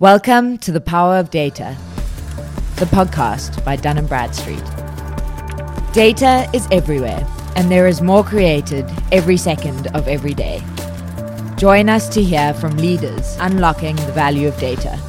Welcome to The Power of Data, the podcast by Dun & Bradstreet. Data is everywhere, and there is more created every second of every day. Join us to hear from leaders unlocking the value of data.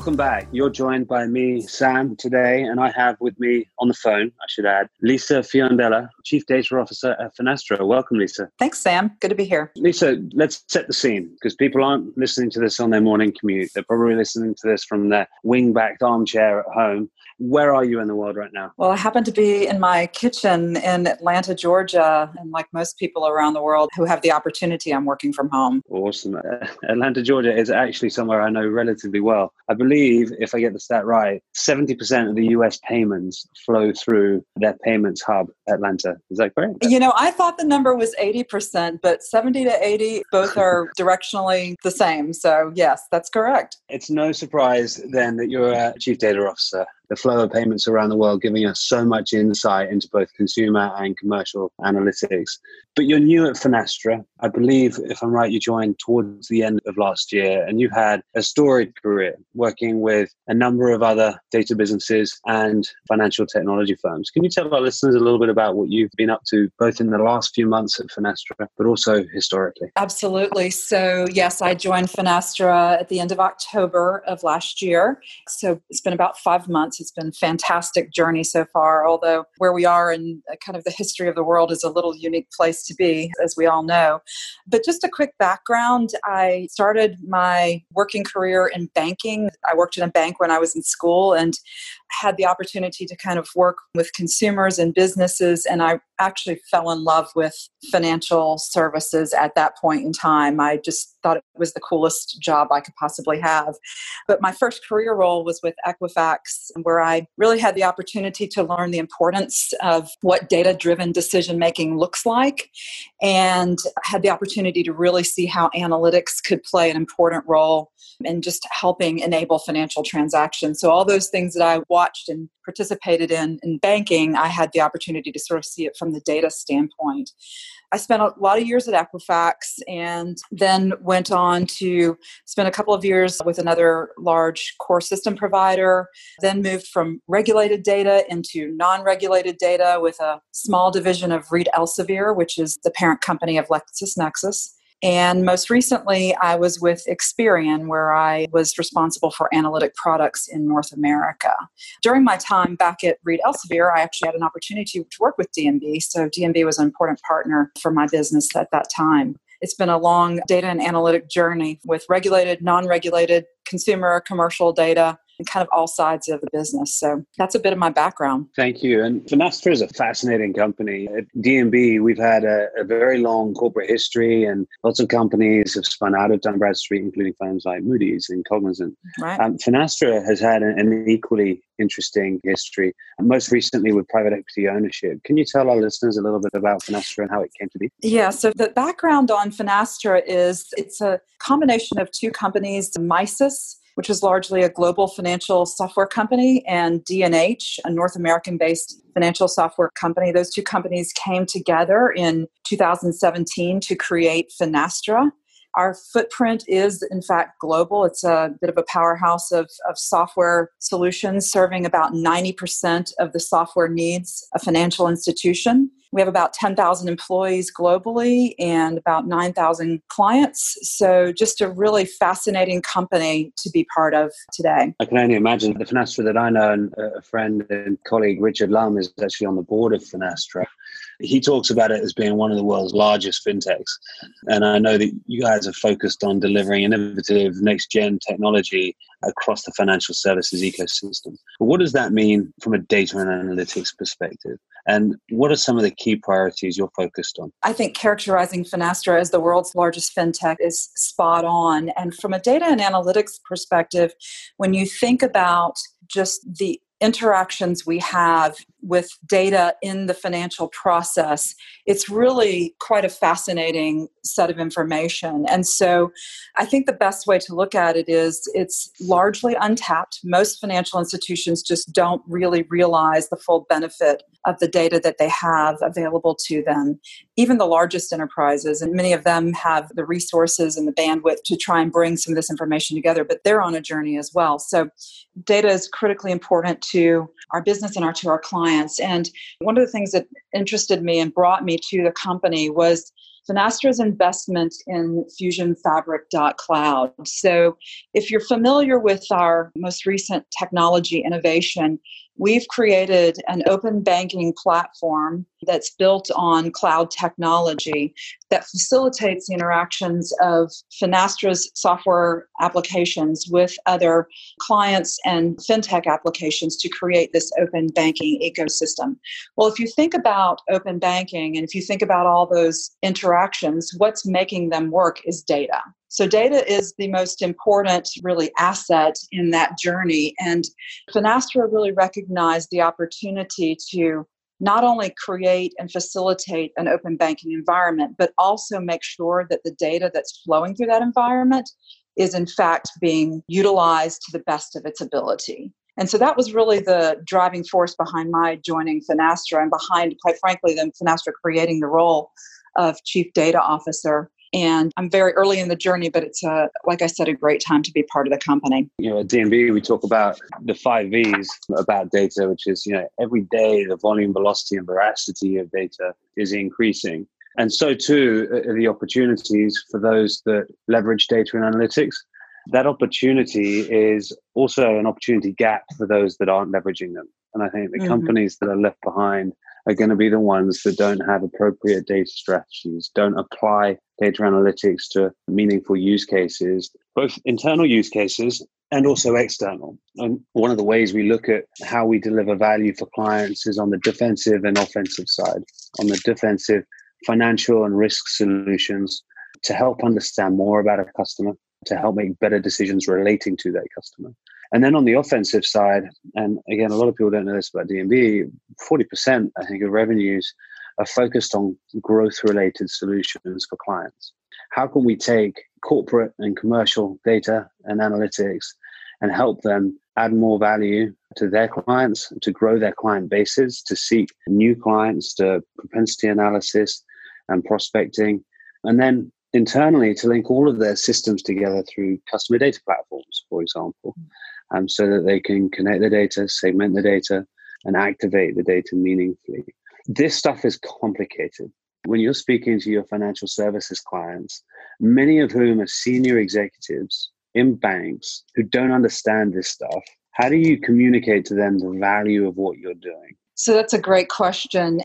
Welcome back. You're joined by me, Sam, today, and I have with me on the phone, I should add, Lisa Fiondella, Chief Data Officer at Finastra. Welcome, Lisa. Thanks, Sam. Good to be here. Lisa, let's set the scene because people aren't listening to this on their morning commute. They're probably listening to this from their wing backed armchair at home. Where are you in the world right now? Well, I happen to be in my kitchen in Atlanta, Georgia, and like most people around the world who have the opportunity, I'm working from home. Awesome. Atlanta, Georgia is actually somewhere I know relatively well. I believe, if I get the stat right, 70% of the US payments flow through their payments hub, Atlanta. Is that correct? You know, I thought the number was 80%, but 70 to 80, both are directionally the same. So, yes, that's correct. It's no surprise then that you're a chief data officer the flow of payments around the world, giving us so much insight into both consumer and commercial analytics. But you're new at Finastra. I believe, if I'm right, you joined towards the end of last year and you've had a storied career working with a number of other data businesses and financial technology firms. Can you tell our listeners a little bit about what you've been up to both in the last few months at Finastra, but also historically? Absolutely. So, yes, I joined Finastra at the end of October of last year. So, it's been about five months it's been a fantastic journey so far, although where we are in uh, kind of the history of the world is a little unique place to be, as we all know. But just a quick background I started my working career in banking. I worked in a bank when I was in school and had the opportunity to kind of work with consumers and businesses, and I actually fell in love with financial services at that point in time. I just thought it was the coolest job I could possibly have. But my first career role was with Equifax, where I really had the opportunity to learn the importance of what data driven decision making looks like and had the opportunity to really see how analytics could play an important role in just helping enable financial transactions. So, all those things that I watched and participated in in banking, I had the opportunity to sort of see it from the data standpoint. I spent a lot of years at Equifax and then went on to spend a couple of years with another large core system provider, then moved from regulated data into non regulated data with a small division of Reed Elsevier, which is the parent company of LexisNexis. And most recently, I was with Experian, where I was responsible for analytic products in North America. During my time back at Reed Elsevier, I actually had an opportunity to work with D&B. So D&B was an important partner for my business at that time. It's been a long data and analytic journey with regulated, non regulated, consumer, commercial data, and kind of all sides of the business. So that's a bit of my background. Thank you. And Finastra is a fascinating company. At D&B, we've had a, a, very long corporate history and lots of companies have spun out of Dun Bradstreet, including firms like Moody's and Cognizant. Right. Um, Finastra has had an, an equally interesting history, and most recently with private equity ownership. Can you tell our listeners a little bit about Finastra and how it came to be? Yeah, so the background on Finastra is it's a combination of two companies, Misys which is largely a global financial software company, and D&H, a North American based financial software company. Those two companies came together in 2017 to create Finastra. Our footprint is, in fact, global. It's a bit of a powerhouse of, of software solutions, serving about 90% of the software needs a financial institution. We have about 10,000 employees globally and about 9,000 clients. So, just a really fascinating company to be part of today. I can only imagine the Finastra that I know, and uh, a friend and colleague, Richard Lumb, is actually on the board of Finastra. He talks about it as being one of the world's largest fintechs. And I know that you guys are focused on delivering innovative next gen technology across the financial services ecosystem. But what does that mean from a data and analytics perspective? And what are some of the key priorities you're focused on? I think characterizing Finastra as the world's largest fintech is spot on. And from a data and analytics perspective, when you think about just the interactions we have with data in the financial process, it's really quite a fascinating set of information. And so I think the best way to look at it is it's largely untapped. Most financial institutions just don't really realize the full benefit of the data that they have available to them. Even the largest enterprises, and many of them have the resources and the bandwidth to try and bring some of this information together, but they're on a journey as well. So, data is critically important to our business and our, to our clients. And one of the things that interested me and brought me to the company was Finastra's investment in fusionfabric.cloud. So, if you're familiar with our most recent technology innovation, We've created an open banking platform that's built on cloud technology that facilitates the interactions of Finastra's software applications with other clients and fintech applications to create this open banking ecosystem. Well, if you think about open banking and if you think about all those interactions, what's making them work is data. So, data is the most important, really, asset in that journey. And Finastra really recognized the opportunity to not only create and facilitate an open banking environment, but also make sure that the data that's flowing through that environment is, in fact, being utilized to the best of its ability. And so that was really the driving force behind my joining Finastra and behind, quite frankly, then Finastra creating the role of Chief Data Officer and I'm very early in the journey, but it's a, like I said, a great time to be part of the company. You know, at D&B, we talk about the five V's about data, which is, you know, every day the volume, velocity, and veracity of data is increasing. And so too are the opportunities for those that leverage data and analytics. That opportunity is also an opportunity gap for those that aren't leveraging them. And I think the mm-hmm. companies that are left behind are going to be the ones that don't have appropriate data strategies, don't apply data analytics to meaningful use cases, both internal use cases and also external. And one of the ways we look at how we deliver value for clients is on the defensive and offensive side. On the defensive, financial and risk solutions to help understand more about a customer, to help make better decisions relating to that customer. And then on the offensive side, and again, a lot of people don't know this about D&B, 40%, I think, of revenues are focused on growth related solutions for clients. How can we take corporate and commercial data and analytics and help them add more value to their clients, to grow their client bases, to seek new clients, to propensity analysis and prospecting, and then internally to link all of their systems together through customer data platforms, for example um, so that they can connect the data, segment the data, and activate the data meaningfully. This stuff is complicated. When you're speaking to your financial services clients, many of whom are senior executives in banks who don't understand this stuff, how do you communicate to them the value of what you're doing? So that's a great question.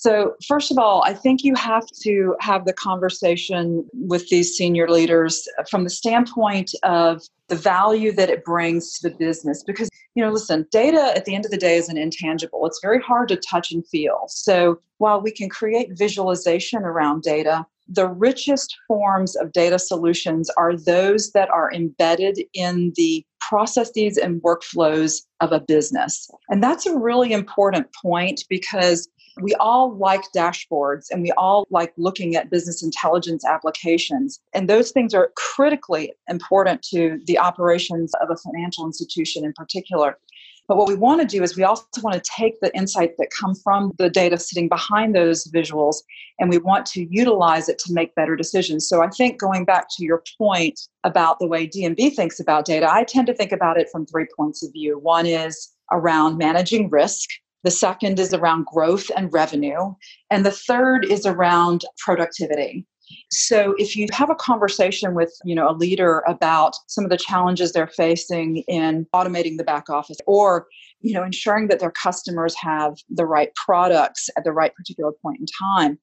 So, first of all, I think you have to have the conversation with these senior leaders from the standpoint of the value that it brings to the business. Because, you know, listen, data at the end of the day is an intangible, it's very hard to touch and feel. So, while we can create visualization around data, the richest forms of data solutions are those that are embedded in the processes and workflows of a business. And that's a really important point because we all like dashboards and we all like looking at business intelligence applications. And those things are critically important to the operations of a financial institution in particular. But what we want to do is we also want to take the insight that come from the data sitting behind those visuals and we want to utilize it to make better decisions. So I think going back to your point about the way D&B thinks about data, I tend to think about it from three points of view. One is around managing risk. The second is around growth and revenue. And the third is around productivity. So if you have a conversation with, you know, a leader about some of the challenges they're facing in automating the back office or, you know, ensuring that their customers have the right products at the right particular point in time,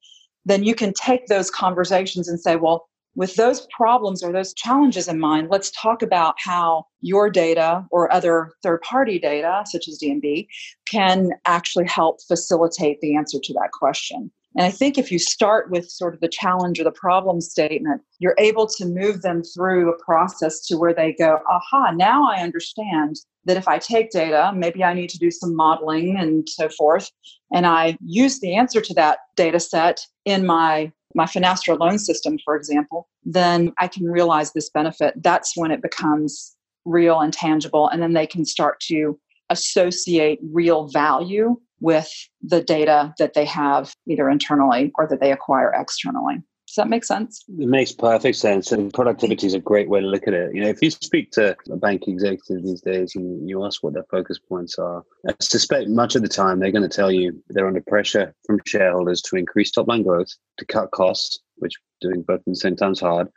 then you can take those conversations and say, well, with those problems or those challenges in mind, let's talk about how your data or other third party data, such as D&B, can actually help facilitate the answer to that question. And I think if you start with sort of the challenge or the problem statement, you're able to move them through a process to where they go, aha, now I understand that if I take data, maybe I need to do some modeling and so forth, and I use the answer to that data set in my my Finastra loan system, for example, then I can realize this benefit. That's when it becomes real and tangible. And then they can start to associate real value with the data that they have either internally or that they acquire externally. Does that make sense? It makes perfect sense. And productivity is a great way to look at it. You know, if you speak to a bank executive these days and you ask what their focus points are, I suspect much of the time they're going to tell you they're under pressure from shareholders to increase top line growth, to cut costs, which doing both at the same time is hard,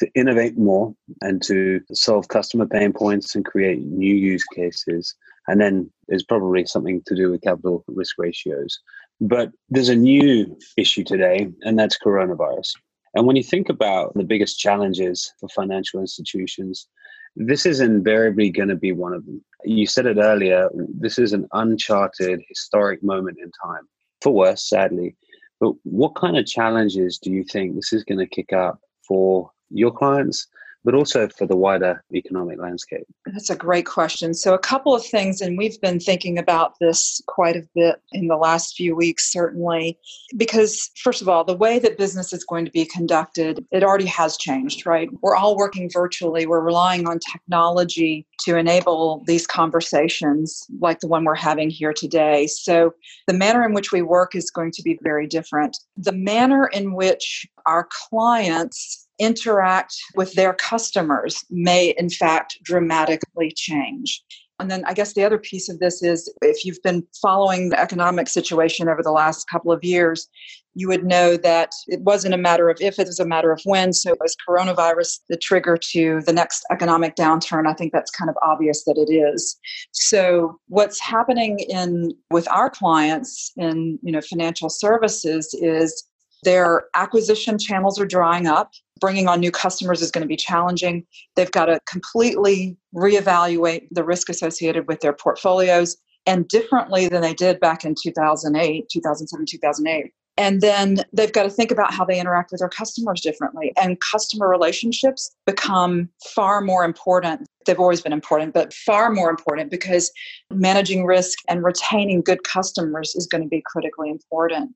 to innovate more and to solve customer pain points and create new use cases. And then there's probably something to do with capital risk ratios. But there's a new issue today, and that's coronavirus. And when you think about the biggest challenges for financial institutions, this is invariably going to be one of them. You said it earlier, this is an uncharted historic moment in time, for worse, sadly. But what kind of challenges do you think this is going to kick up for your clients but also for the wider economic landscape? That's a great question. So, a couple of things, and we've been thinking about this quite a bit in the last few weeks, certainly, because, first of all, the way that business is going to be conducted, it already has changed, right? We're all working virtually, we're relying on technology to enable these conversations like the one we're having here today. So, the manner in which we work is going to be very different. The manner in which our clients interact with their customers may, in fact, dramatically change. And then I guess the other piece of this is if you've been following the economic situation over the last couple of years, you would know that it wasn't a matter of if, it was a matter of when. So was coronavirus the trigger to the next economic downturn? I think that's kind of obvious that it is. So what's happening in with our clients in you know financial services is their acquisition channels are drying up. Bringing on new customers is going to be challenging. They've got to completely reevaluate the risk associated with their portfolios and differently than they did back in 2008, 2007, 2008. And then they've got to think about how they interact with their customers differently. And customer relationships become far more important. They've always been important, but far more important because managing risk and retaining good customers is going to be critically important.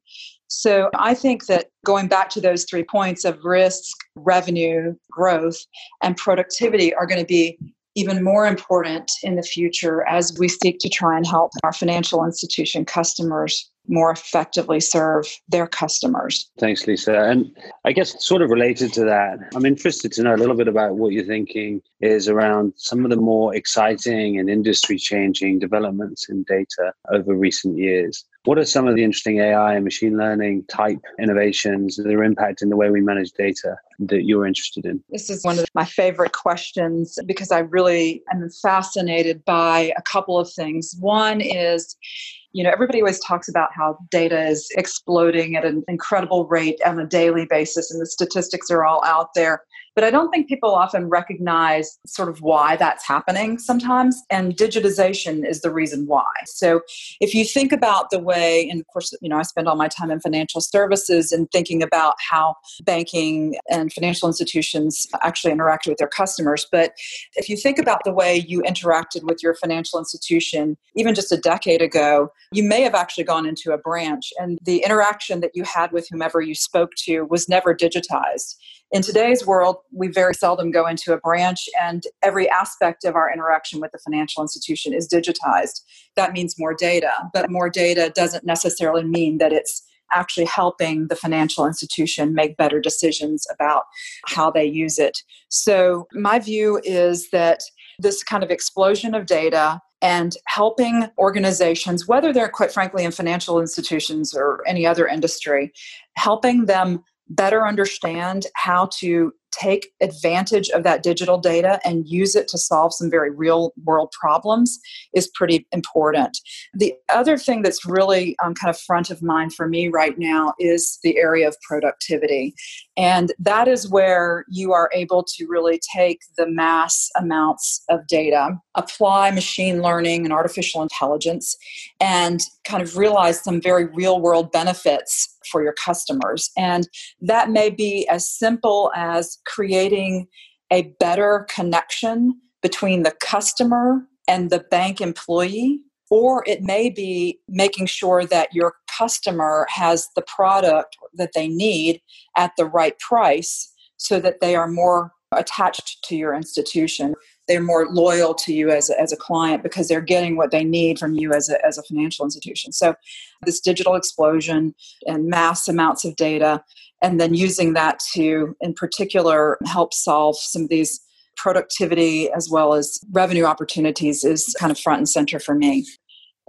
So I think that going back to those three points of risk, revenue, growth, and productivity are going to be even more important in the future as we seek to try and help our financial institution customers more effectively serve their customers. Thanks, Lisa. And I guess, sort of related to that, I'm interested to know a little bit about what you're thinking is around some of the more exciting and industry changing developments in data over recent years. What are some of the interesting AI and machine learning type innovations that are impacting the way we manage data that you're interested in? This is one of my favorite questions because I really am fascinated by a couple of things. One is you know everybody always talks about how data is exploding at an incredible rate on a daily basis and the statistics are all out there but I don't think people often recognize sort of why that's happening sometimes. And digitization is the reason why. So if you think about the way, and of course, you know, I spend all my time in financial services and thinking about how banking and financial institutions actually interact with their customers. But if you think about the way you interacted with your financial institution, even just a decade ago, you may have actually gone into a branch and the interaction that you had with whomever you spoke to was never digitized. In today's world, we very seldom go into a branch, and every aspect of our interaction with the financial institution is digitized. That means more data, but more data doesn't necessarily mean that it's actually helping the financial institution make better decisions about how they use it. So, my view is that this kind of explosion of data and helping organizations, whether they're quite frankly in financial institutions or any other industry, helping them better understand how to take advantage of that digital data and use it to solve some very real world problems is pretty important. The other thing that's really um, kind of front of mind for me right now is the area of productivity. And that is where you are able to really take the mass amounts of data, apply machine learning and artificial intelligence, and kind of realize some very real world benefits for your customers. And that may be as simple as creating a better connection between the customer and the bank employee or it may be making sure that your customer has the product that they need at the right price so that they are more attached to your institution they're more loyal to you as a, as a client because they're getting what they need from you as a, as a financial institution. So, this digital explosion and mass amounts of data, and then using that to, in particular, help solve some of these productivity as well as revenue opportunities is kind of front and center for me.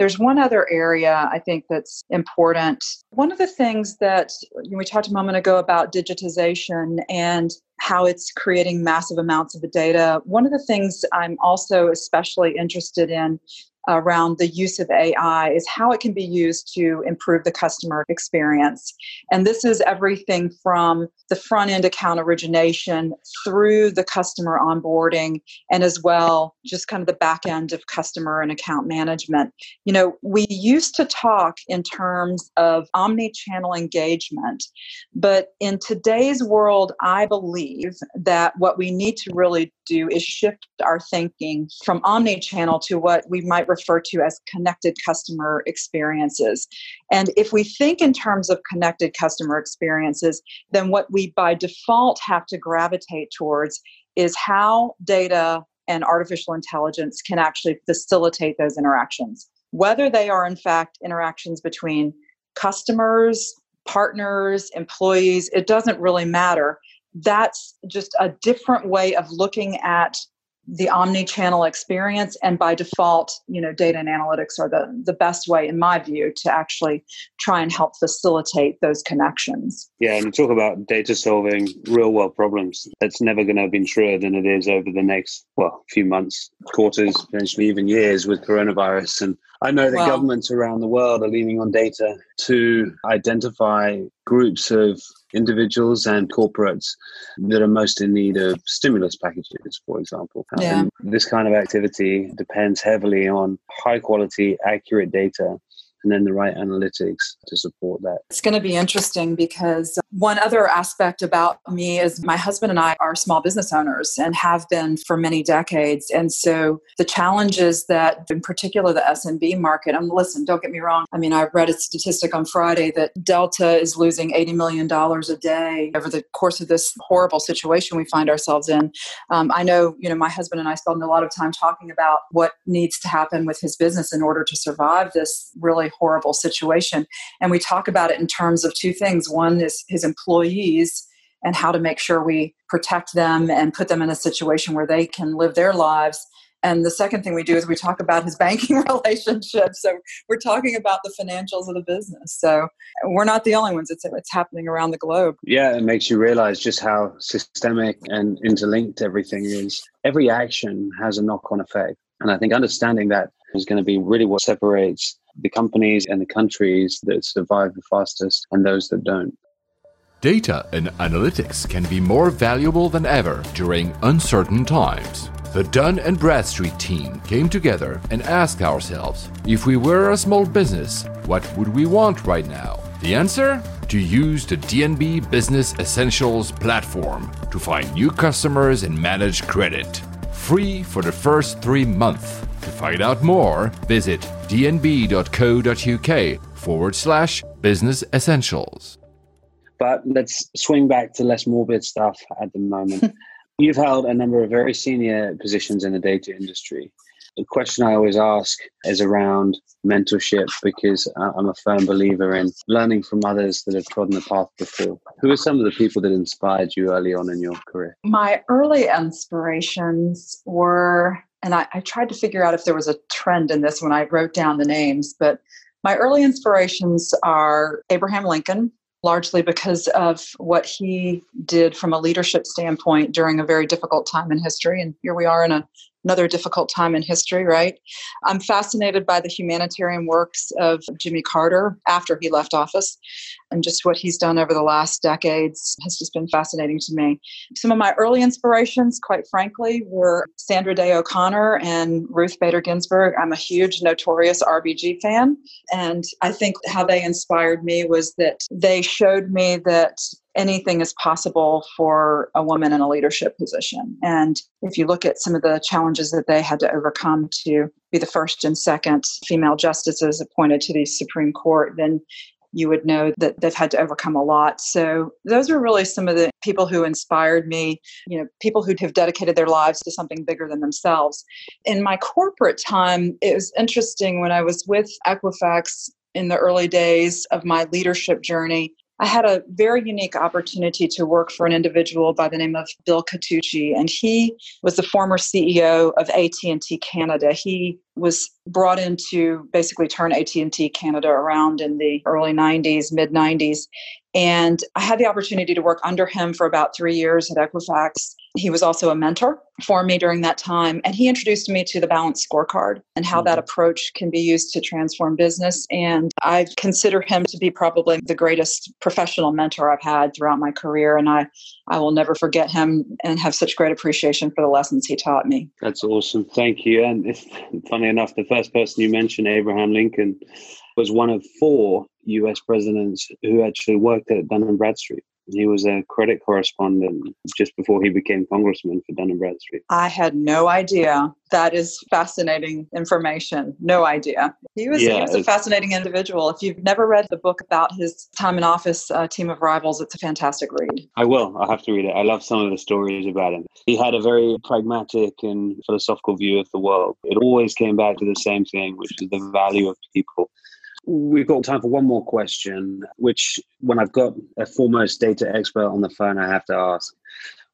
There's one other area I think that's important. One of the things that we talked a moment ago about digitization and how it's creating massive amounts of the data. One of the things I'm also especially interested in around the use of AI is how it can be used to improve the customer experience. And this is everything from the front end account origination through the customer onboarding and as well just kind of the back end of customer and account management. You know, we used to talk in terms of omni channel engagement, but in today's world, I believe that what we need to really do is shift our thinking from omni channel to what we might refer to as connected customer experiences. And if we think in terms of connected customer experiences, then what we by default have to gravitate towards is how data and artificial intelligence can actually facilitate those interactions, whether they are in fact interactions between customers, partners, employees, it doesn't really matter. That's just a different way of looking at the omni-channel experience and by default you know data and analytics are the, the best way in my view to actually try and help facilitate those connections. Yeah and talk about data solving real world problems. It's never going to have been truer than it is over the next well few months quarters potentially even years with coronavirus and i know that governments around the world are leaning on data to identify groups of individuals and corporates that are most in need of stimulus packages, for example. Yeah. And this kind of activity depends heavily on high quality, accurate data and then the right analytics to support that. It's going to be interesting because one other aspect about me is my husband and I are small business owners and have been for many decades. And so the challenges that, in particular, the SMB market, and listen, don't get me wrong. I mean, I read a statistic on Friday that Delta is losing $80 million a day over the course of this horrible situation we find ourselves in. Um, I know, you know, my husband and I spend a lot of time talking about what needs to happen with his business in order to survive this really horrible situation. And we talk about it in terms of two things. One is his employees and how to make sure we protect them and put them in a situation where they can live their lives. And the second thing we do is we talk about his banking relationship. So we're talking about the financials of the business. So we're not the only ones. It's, it's happening around the globe. Yeah, it makes you realize just how systemic and interlinked everything is. Every action has a knock on effect. And I think understanding that is going to be really what separates the companies and the countries that survive the fastest and those that don't. Data and analytics can be more valuable than ever during uncertain times. The Dun and Bradstreet team came together and asked ourselves if we were a small business, what would we want right now? The answer? To use the DNB Business Essentials platform to find new customers and manage credit. Free for the first three months. To find out more, visit dnb.co.uk forward slash business essentials. But let's swing back to less morbid stuff at the moment. You've held a number of very senior positions in the data industry. The question I always ask is around mentorship because uh, I'm a firm believer in learning from others that have trodden the path before. Who are some of the people that inspired you early on in your career? My early inspirations were and I, I tried to figure out if there was a trend in this when I wrote down the names, but my early inspirations are Abraham Lincoln, largely because of what he did from a leadership standpoint during a very difficult time in history. And here we are in a another difficult time in history, right? I'm fascinated by the humanitarian works of Jimmy Carter after he left office and just what he's done over the last decades has just been fascinating to me. Some of my early inspirations, quite frankly, were Sandra Day O'Connor and Ruth Bader Ginsburg. I'm a huge notorious RBG fan. And I think how they inspired me was that they showed me that anything is possible for a woman in a leadership position. And if you look at some of the challenges that they had to overcome to be the first and second female justices appointed to the Supreme Court, then you would know that they've had to overcome a lot. So those are really some of the people who inspired me, you know, people who have dedicated their lives to something bigger than themselves. In my corporate time, it was interesting when I was with Equifax in the early days of my leadership journey. I had a very unique opportunity to work for an individual by the name of Bill Catucci, and he was the former CEO of AT&T Canada. He was brought in to basically turn AT&T Canada around in the early 90s, mid 90s, and I had the opportunity to work under him for about three years at Equifax. He was also a mentor for me during that time. And he introduced me to the balance scorecard and how mm-hmm. that approach can be used to transform business. And I consider him to be probably the greatest professional mentor I've had throughout my career. And I, I will never forget him and have such great appreciation for the lessons he taught me. That's awesome. Thank you. And it's funny enough, the first person you mentioned, Abraham Lincoln, was one of four US presidents who actually worked at Dun & Bradstreet. He was a credit correspondent just before he became congressman for Dun & Bradstreet. I had no idea. That is fascinating information. No idea. He was, yeah, he was a fascinating individual. If you've never read the book about his time in office, uh, Team of Rivals, it's a fantastic read. I will. I'll have to read it. I love some of the stories about him. He had a very pragmatic and philosophical view of the world. It always came back to the same thing, which is the value of people We've got time for one more question, which, when I've got a foremost data expert on the phone, I have to ask.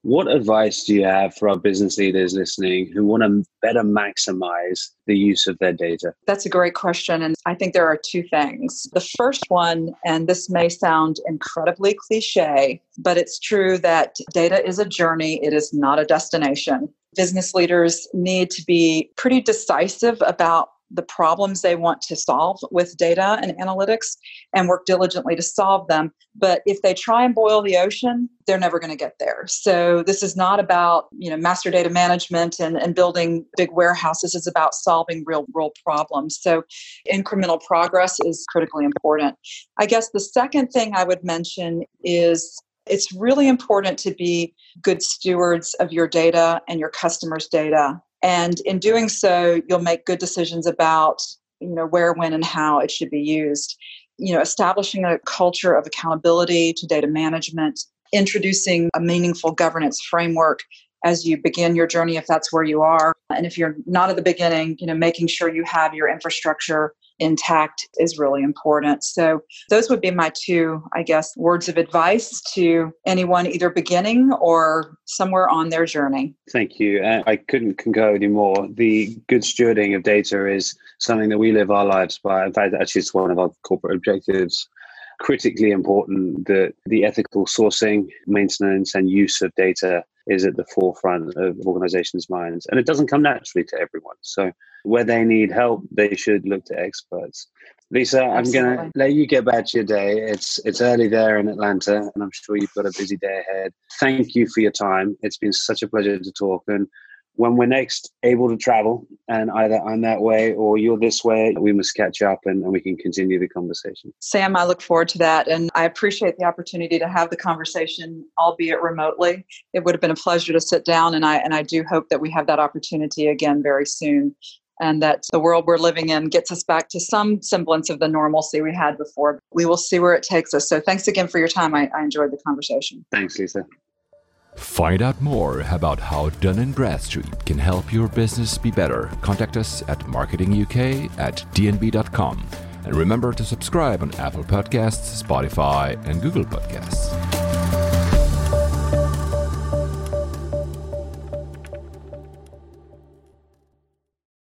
What advice do you have for our business leaders listening who want to better maximize the use of their data? That's a great question. And I think there are two things. The first one, and this may sound incredibly cliche, but it's true that data is a journey, it is not a destination. Business leaders need to be pretty decisive about the problems they want to solve with data and analytics and work diligently to solve them. But if they try and boil the ocean, they're never going to get there. So this is not about, you know, master data management and, and building big warehouses. It's about solving real world problems. So incremental progress is critically important. I guess the second thing I would mention is it's really important to be good stewards of your data and your customers' data and in doing so you'll make good decisions about you know where when and how it should be used. You know establishing a culture of accountability to data management introducing a meaningful governance framework as you begin your journey if that's where you are and if you're not at the beginning you know making sure you have your infrastructure intact is really important. So, those would be my two, I guess, words of advice to anyone either beginning or somewhere on their journey. Thank you. Uh, I couldn't concur you more. The good stewarding of data is something that we live our lives by. In fact, actually, it's one of our corporate objectives critically important that the ethical sourcing, maintenance, and use of data is at the forefront of organizations' minds. And it doesn't come naturally to everyone. So where they need help, they should look to experts. Lisa, Absolutely. I'm going to let you get back to your day. It's it's early there in Atlanta, and I'm sure you've got a busy day ahead. Thank you for your time. It's been such a pleasure to talk, and when we're next able to travel and either I'm that way or you're this way, we must catch up and, and, we can continue the conversation. Sam, I look forward to that. And I appreciate the opportunity to have the conversation, albeit remotely. It would have been a pleasure to sit down and I and I do hope that we have that opportunity again very soon. And that the world we're living in gets us back to some semblance of the normalcy we had before. We will see where it takes us. So thanks again for your time. I, I enjoyed the conversation. Thanks, Lisa. Find out more about how Dun & Bradstreet can help your business be better. Contact us at marketinguk at dnb.com. And remember to subscribe on Apple Podcasts, Spotify, and Google Podcasts.